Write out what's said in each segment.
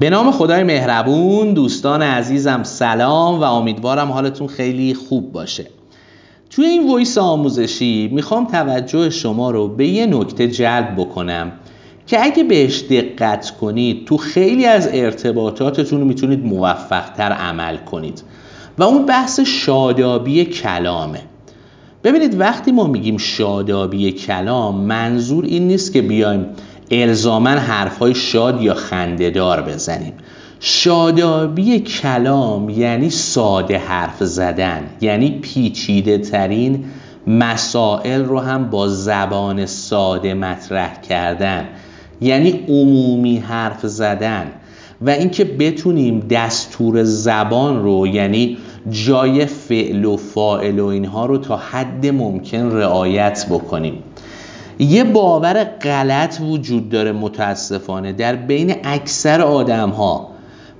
به نام خدای مهربون دوستان عزیزم سلام و امیدوارم حالتون خیلی خوب باشه. توی این ویس آموزشی می‌خوام توجه شما رو به یه نکته جلب بکنم که اگه بهش دقت کنید تو خیلی از ارتباطاتتون می‌تونید موفقتر عمل کنید و اون بحث شادابی کلامه. ببینید وقتی ما میگیم شادابی کلام منظور این نیست که بیایم الزامن حرفهای شاد یا خندهدار بزنیم. شادابی کلام یعنی ساده حرف زدن یعنی پیچیده ترین مسائل رو هم با زبان ساده مطرح کردن یعنی عمومی حرف زدن و اینکه بتونیم دستور زبان رو یعنی جای فعل و فاعل و اینها رو تا حد ممکن رعایت بکنیم. یه باور غلط وجود داره متاسفانه در بین اکثر آدم ها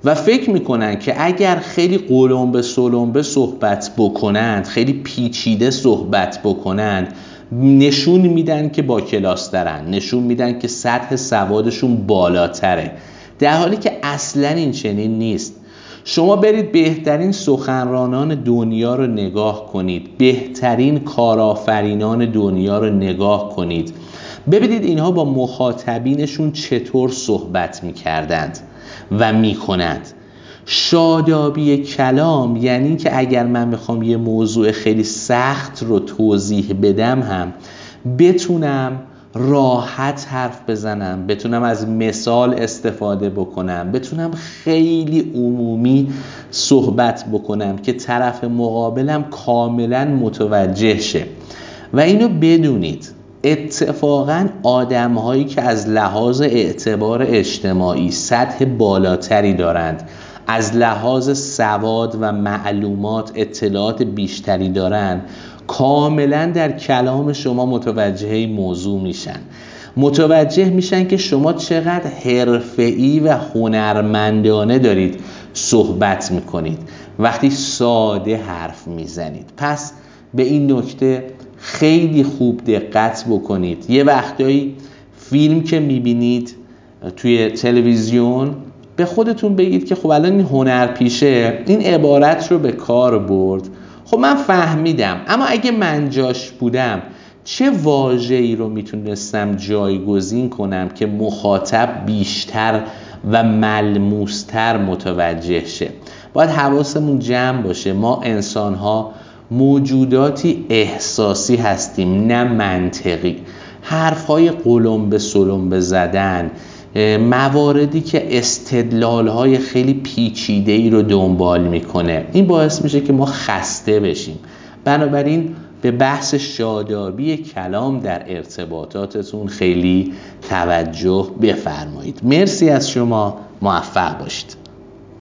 و فکر می‌کنن که اگر خیلی قلمبه سلمبه صحبت بکنند خیلی پیچیده صحبت بکنند نشون میدن که با کلاس دارن نشون میدن که سطح سوادشون بالاتره. در حالی که اصلا این چنین نیست. شما برید بهترین سخنرانان دنیا رو نگاه کنید. بهترین کارآفرینان دنیا رو نگاه کنید. ببینید اینها با مخاطبینشون چطور صحبت می‌کردند و می‌کنند. شادابی کلام یعنی که اگر من بخوام یه موضوع خیلی سخت رو توضیح بدم هم بتونم راحت حرف بزنم بتونم از مثال استفاده بکنم بتونم خیلی عمومی صحبت بکنم که طرف مقابلم کاملا متوجه شه. و اینو بدونید اتفاقا آدم هایی که از لحاظ اعتبار اجتماعی سطح بالاتری دارند از لحاظ سواد و معلومات اطلاعات بیشتری دارند کاملا در کلام شما متوجه موضوع میشن. متوجه میشن که شما چقدر حرفه‌ای و هنرمندانه دارید صحبت می‌کنید. وقتی ساده حرف می‌زنید. پس به این نکته خیلی خوب دقت بکنید. یه وقتایی فیلم که می‌بینید توی تلویزیون به خودتون بگید که خب الان این هنر پیشه این عبارت رو به کار برد. خب من فهمیدم اما اگه من جاش بودم چه واژه‌ای رو می‌تونستم جایگزین کنم که مخاطب بیشتر و ملموستر متوجه شه؟ باید حواسمون جمع باشه. ما انسانها موجوداتی احساسی هستیم نه منطقی. حرفهای قلم به سلم به زدن مواردی که استدلال های خیلی پیچیده ای رو دنبال می‌کنه. این باعث میشه که ما خسته بشیم. بنابراین به بحث شادابی کلام در ارتباطاتتون خیلی توجه بفرمایید. مرسی از شما. موفق باشید.